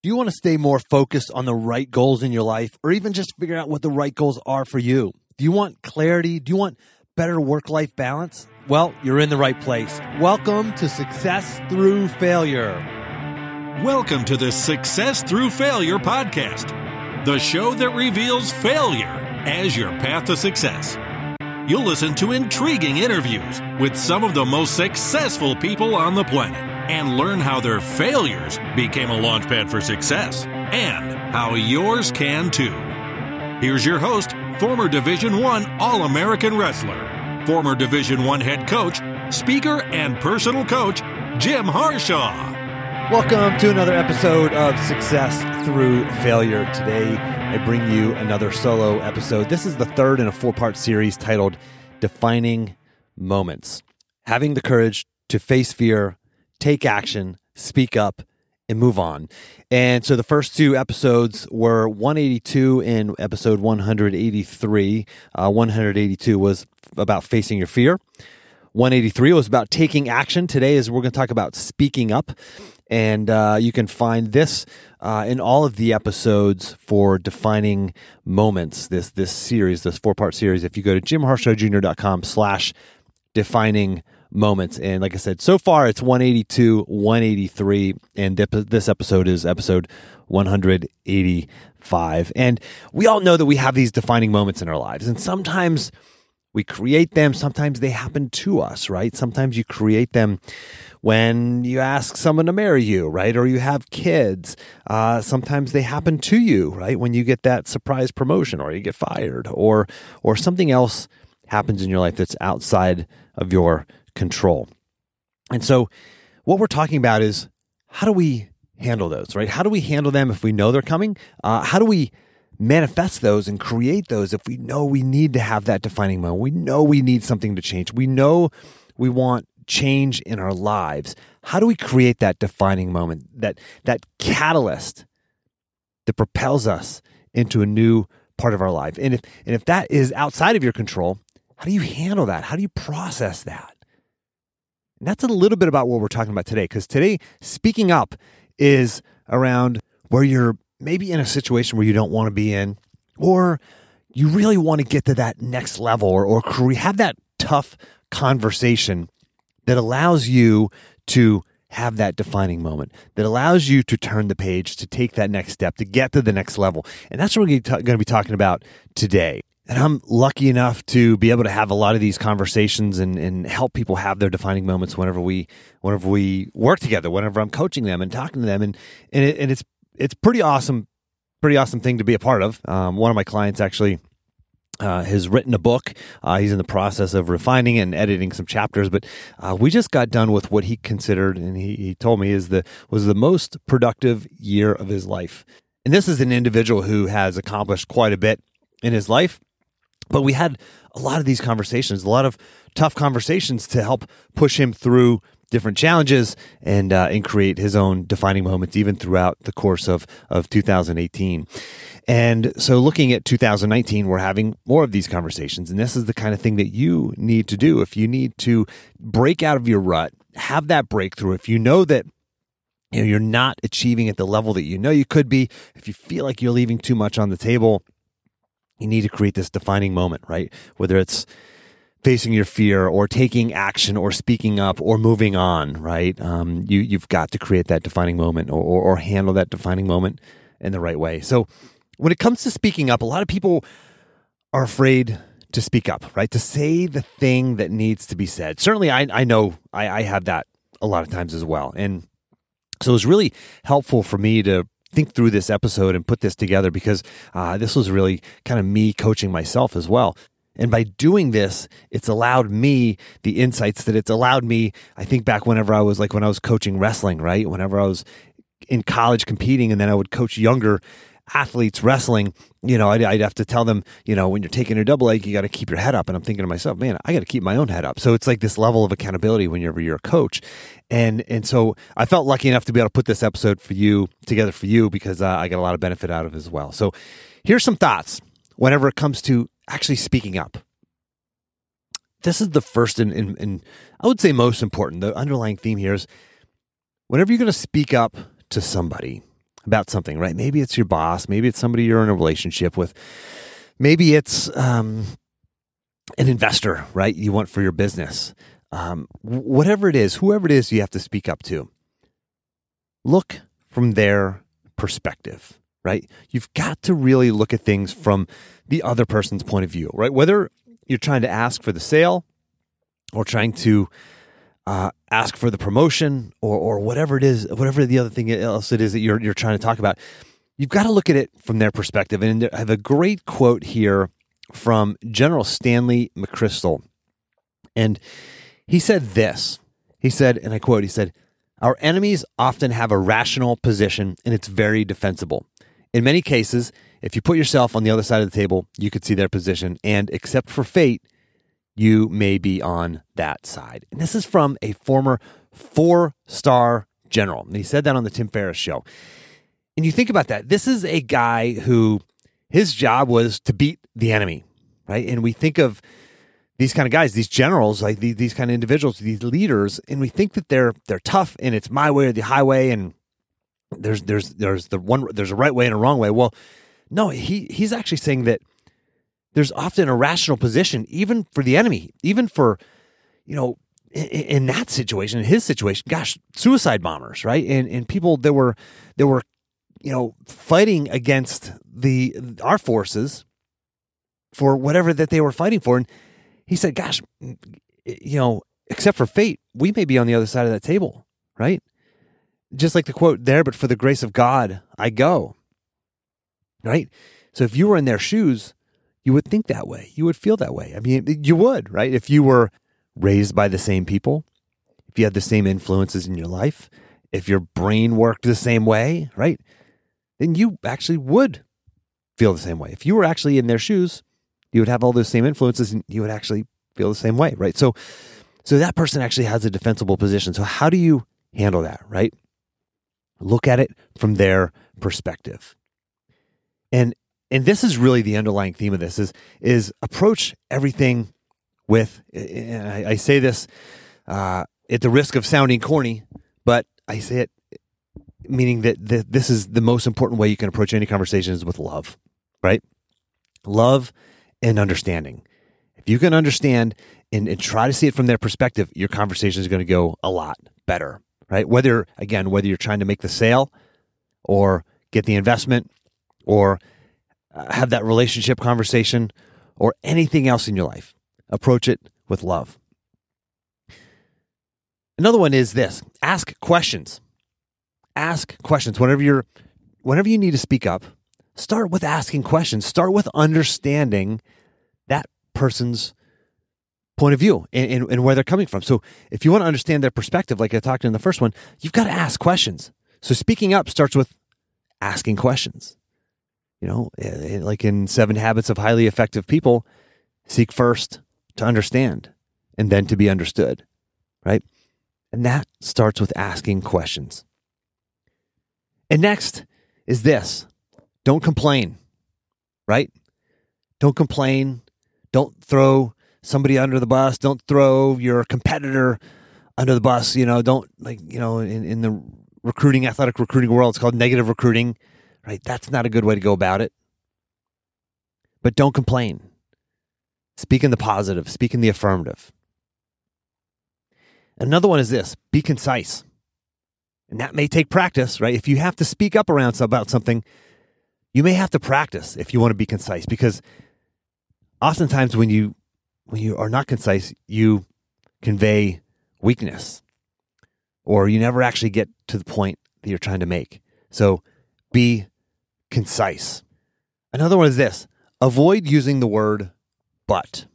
Do you want to stay more focused on the right goals in your life or even just figure out what the right goals are for you? Do you want clarity? Do you want better work life balance? Well, you're in the right place. Welcome to Success Through Failure. Welcome to the Success Through Failure podcast, the show that reveals failure as your path to success. You'll listen to intriguing interviews with some of the most successful people on the planet and learn how their failures became a launchpad for success and how yours can too. Here's your host, former Division 1 All-American wrestler, former Division 1 head coach, speaker and personal coach, Jim Harshaw. Welcome to another episode of Success Through Failure. Today, I bring you another solo episode. This is the third in a four part series titled Defining Moments. Having the courage to face fear, take action, speak up, and move on. And so the first two episodes were 182 and episode 183. Uh, 182 was about facing your fear. 183 was about taking action. Today is we're going to talk about speaking up. And uh, you can find this uh, in all of the episodes for defining moments. This this series, this four part series. If you go to jimharshawjr.com slash defining moments. And like I said, so far it's 182, 183, and this episode is episode 185. And we all know that we have these defining moments in our lives. And sometimes we create them, sometimes they happen to us, right? Sometimes you create them when you ask someone to marry you, right? Or you have kids. Uh, sometimes they happen to you, right? When you get that surprise promotion or you get fired or or something else happens in your life that's outside of your control. And so, what we're talking about is how do we handle those, right? How do we handle them if we know they're coming? Uh, how do we manifest those and create those if we know we need to have that defining moment? We know we need something to change. We know we want change in our lives. How do we create that defining moment, that that catalyst that propels us into a new part of our life? And if and if that is outside of your control, how do you handle that? How do you process that? And that's a little bit about what we're talking about today. Because today, speaking up is around where you're maybe in a situation where you don't want to be in, or you really want to get to that next level or, or have that tough conversation that allows you to have that defining moment that allows you to turn the page, to take that next step, to get to the next level. And that's what we're going to be talking about today. And I'm lucky enough to be able to have a lot of these conversations and, and help people have their defining moments whenever we whenever we work together, whenever I'm coaching them and talking to them, and and, it, and it's it's pretty awesome, pretty awesome thing to be a part of. Um, one of my clients actually uh, has written a book. Uh, he's in the process of refining and editing some chapters, but uh, we just got done with what he considered, and he, he told me is the was the most productive year of his life. And this is an individual who has accomplished quite a bit in his life. But we had a lot of these conversations, a lot of tough conversations to help push him through different challenges and uh, and create his own defining moments even throughout the course of of 2018. And so looking at 2019 we're having more of these conversations and this is the kind of thing that you need to do if you need to break out of your rut, have that breakthrough if you know that you know you're not achieving at the level that you know you could be, if you feel like you're leaving too much on the table, you need to create this defining moment, right? Whether it's facing your fear or taking action or speaking up or moving on, right? Um, you, you've got to create that defining moment or, or, or handle that defining moment in the right way. So when it comes to speaking up, a lot of people are afraid to speak up, right? To say the thing that needs to be said. Certainly, I, I know I, I have that a lot of times as well. And so it was really helpful for me to think through this episode and put this together because uh, this was really kind of me coaching myself as well. And by doing this, it's allowed me the insights that it's allowed me. I think back whenever I was like when I was coaching wrestling, right? Whenever I was in college competing and then I would coach younger athletes wrestling, you know, I'd, I'd, have to tell them, you know, when you're taking a double leg, you got to keep your head up. And I'm thinking to myself, man, I got to keep my own head up. So it's like this level of accountability whenever you're a coach. And and so I felt lucky enough to be able to put this episode for you together for you because uh, I got a lot of benefit out of it as well. So here's some thoughts whenever it comes to actually speaking up. This is the first and, and, and I would say most important. The underlying theme here is whenever you're going to speak up to somebody, about something, right? Maybe it's your boss, maybe it's somebody you're in a relationship with, maybe it's um, an investor, right? You want for your business. Um, whatever it is, whoever it is you have to speak up to, look from their perspective, right? You've got to really look at things from the other person's point of view, right? Whether you're trying to ask for the sale or trying to uh, ask for the promotion or or whatever it is, whatever the other thing else it is that you're you're trying to talk about, you've got to look at it from their perspective. And I have a great quote here from General Stanley McChrystal, and he said this. He said, and I quote, he said, Our enemies often have a rational position and it's very defensible. In many cases, if you put yourself on the other side of the table, you could see their position, and except for fate, you may be on that side. And this is from a former four star general. And he said that on the Tim Ferriss show. And you think about that. This is a guy who his job was to beat the enemy, right? And we think of these kind of guys, these generals, like these, these kind of individuals, these leaders, and we think that they're they're tough and it's my way or the highway, and there's there's there's the one there's a right way and a wrong way. Well, no, he he's actually saying that there's often a rational position, even for the enemy, even for, you know, in, in, that situation, in his situation, gosh, suicide bombers, right? And and people that were that were, you know, fighting against the our forces for whatever that they were fighting for. And he said, gosh, you know, except for fate, we may be on the other side of that table, right? Just like the quote there, but for the grace of God, I go. Right? So if you were in their shoes, you would think that way. You would feel that way. I mean, you would, right? If you were raised by the same people, if you had the same influences in your life, if your brain worked the same way, right? Then you actually would feel the same way. If you were actually in their shoes, you would have all those same influences and you would actually feel the same way, right? So so that person actually has a defensible position. So how do you handle that, right? Look at it from their perspective. And and this is really the underlying theme of this is is approach everything with I, I say this uh, at the risk of sounding corny, but I say it meaning that the, this is the most important way you can approach any conversation is with love, right? Love and understanding. If you can understand and, and try to see it from their perspective, your conversation is going to go a lot better, right? Whether again, whether you're trying to make the sale or get the investment or have that relationship conversation, or anything else in your life. Approach it with love. Another one is this ask questions. Ask questions. Whenever you're whenever you need to speak up, start with asking questions. Start with understanding that person's point of view and, and, and, where they're coming from. So if you want to understand their perspective, like I talked in the first one, you've got to ask questions. So speaking up starts with asking questions you know, eh, eh, like in Seven Habits of Highly Effective People, seek first to understand and then to be understood, right? And that starts with asking questions. And next is this don't complain, right? Don't complain. Don't throw somebody under the bus. Don't throw your competitor under the bus. You know, don't like, you know, in, in the recruiting, athletic recruiting world, it's called negative recruiting right? That's not a good way to go about it. But don't complain. Speak in the positive, speak in the affirmative. Another one is this be concise. And that may take practice, right? If you have to speak up around about something, you may have to practice if you want to be concise because oftentimes when you when you are not concise, you convey weakness or you never actually get to the point that you're trying to make. So be concise. Another one is this avoid using the word but.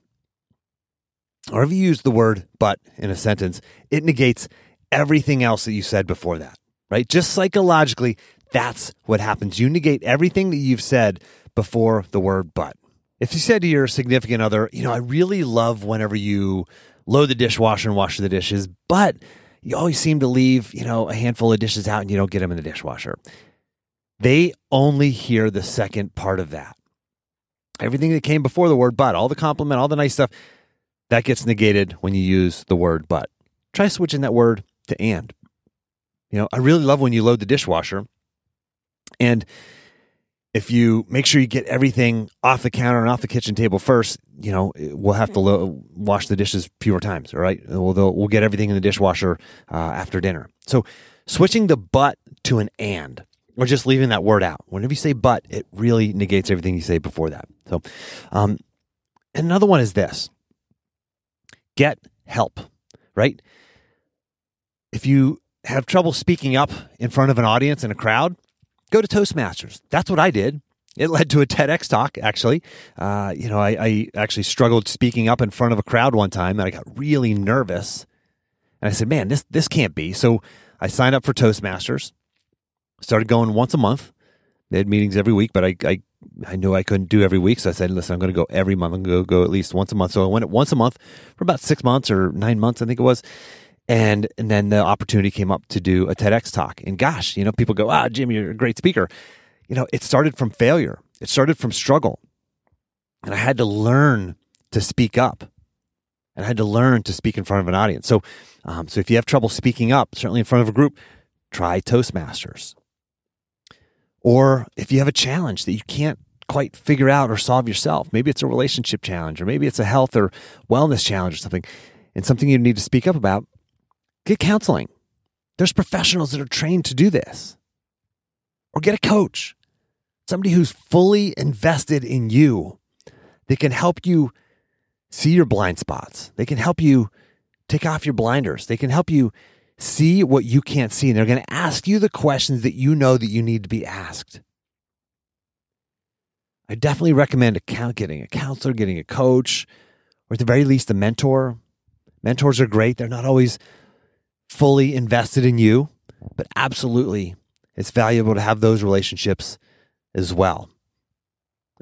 Or if you use the word but in a sentence, it negates everything else that you said before that, right? Just psychologically, that's what happens. You negate everything that you've said before the word but. If you said to your significant other, you know, I really love whenever you load the dishwasher and wash the dishes, but you always seem to leave, you know, a handful of dishes out and you don't get them in the dishwasher. They only hear the second part of that. Everything that came before the word but, all the compliment, all the nice stuff, that gets negated when you use the word but. Try switching that word to and. You know, I really love when you load the dishwasher, And if you make sure you get everything off the counter and off the kitchen table first, you know we'll have to lo- wash the dishes fewer times. All right, we'll we'll get everything in the dishwasher uh, after dinner. So switching the but to an and, or just leaving that word out. Whenever you say but, it really negates everything you say before that. So, um, another one is this: get help. Right? If you have trouble speaking up in front of an audience and a crowd, go to Toastmasters. That's what I did. It led to a TEDx talk, actually. Uh, you know, I, I, actually struggled speaking up in front of a crowd one time and I got really nervous. And I said, man, this, this can't be. So I signed up for Toastmasters, started going once a month. They had meetings every week, but I, I, I knew I couldn't do every week. So I said, listen, I'm going to go every month. I'm going to go, go at least once a month. So I went once a month for about six months or nine months, I think it was. And, and then the opportunity came up to do a TEDx talk. And gosh, you know, people go, ah, Jim, you're a great speaker. You know, it started from failure, it started from struggle. And I had to learn to speak up. And I had to learn to speak in front of an audience. So, um, so if you have trouble speaking up, certainly in front of a group, try Toastmasters. Or if you have a challenge that you can't quite figure out or solve yourself, maybe it's a relationship challenge, or maybe it's a health or wellness challenge or something, and something you need to speak up about, Get counseling. There's professionals that are trained to do this. Or get a coach, somebody who's fully invested in you. They can help you see your blind spots. They can help you take off your blinders. They can help you see what you can't see. And they're going to ask you the questions that you know that you need to be asked. I definitely recommend a, getting a counselor, getting a coach, or at the very least, a mentor. Mentors are great. They're not always fully invested in you, but absolutely it's valuable to have those relationships as well.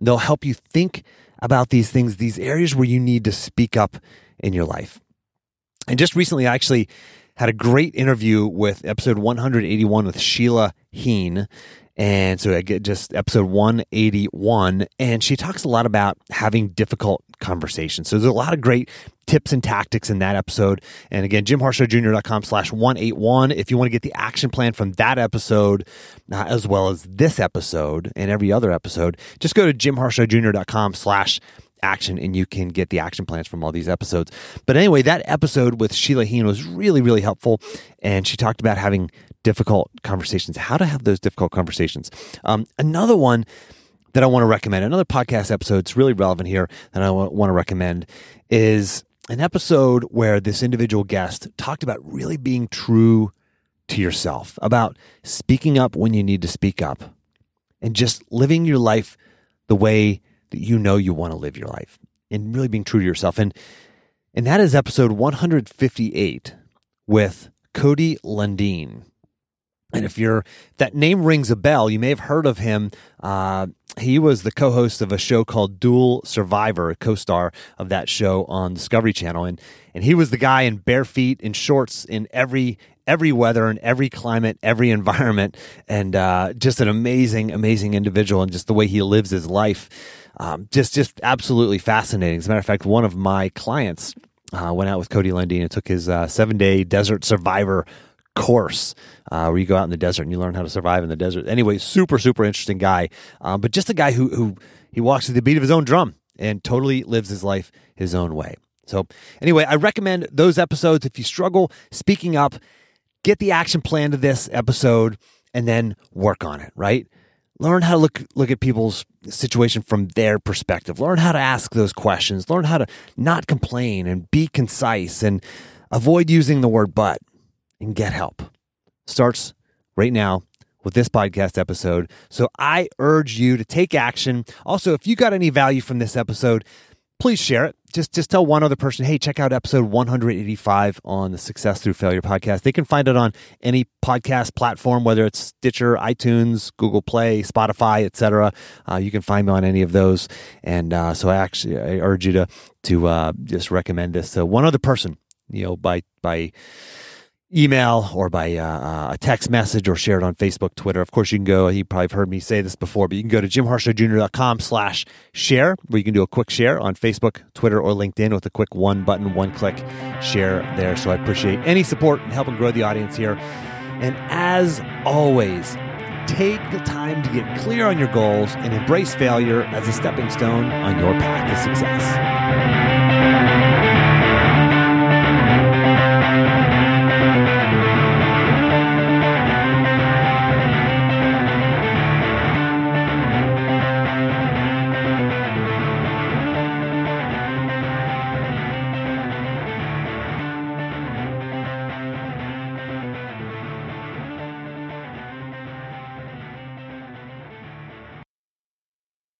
They'll help you think about these things, these areas where you need to speak up in your life. And just recently, I actually had a great interview with episode 181 with Sheila Heen. And so I get just episode 181. And she talks a lot about having difficult conversations. So there's a lot of great tips and tactics in that episode. And again, jimharshawjr.com slash 181. If you want to get the action plan from that episode, uh, as well as this episode and every other episode, just go to jimharshawjr.com slash action and you can get the action plans from all these episodes. But anyway, that episode with Sheila Heen was really, really helpful. And she talked about having difficult conversations, how to have those difficult conversations. Um, another one that I want to recommend, another podcast episode, it's really relevant here that I want to recommend is an episode where this individual guest talked about really being true to yourself, about speaking up when you need to speak up, and just living your life the way that you know you want to live your life, and really being true to yourself. And and that is episode 158 with Cody Lundin. And if you're that name rings a bell, you may have heard of him. Uh, he was the co-host of a show called Dual Survivor, a co-star of that show on Discovery Channel, and and he was the guy in bare feet in shorts in every every weather and every climate, every environment, and uh, just an amazing, amazing individual, and just the way he lives his life, um, just just absolutely fascinating. As a matter of fact, one of my clients uh, went out with Cody Lundin and took his uh, seven day desert survivor course uh, where you go out in the desert and you learn how to survive in the desert. Anyway, super super interesting guy, um, but just a guy who who he walks to the beat of his own drum and totally lives his life his own way. So anyway, I recommend those episodes if you struggle speaking up. Get the action plan to this episode and then work on it. Right. Learn how to look look at people's situation from their perspective. Learn how to ask those questions. Learn how to not complain and be concise and avoid using the word but and get help. Starts right now with this podcast episode. So I urge you to take action. Also, if you got any value from this episode, please share it. Just just tell one other person, hey, check out episode 185 on the Success Through Failure podcast. They can find it on any podcast platform, whether it's Stitcher, iTunes, Google Play, Spotify, etc. Uh, you can find me on any of those. And uh, so I actually I urge you to to uh, just recommend this to one other person. You know, by by email or by uh, uh, a text message or share it on Facebook, Twitter. Of course, you can go, you probably have heard me say this before, but you can go to jimharshawjr.com slash share, where you can do a quick share on Facebook, Twitter, or LinkedIn with a quick one button, one click share there. So I appreciate any support in helping grow the audience here. And as always, take the time to get clear on your goals and embrace failure as a stepping stone on your path to success.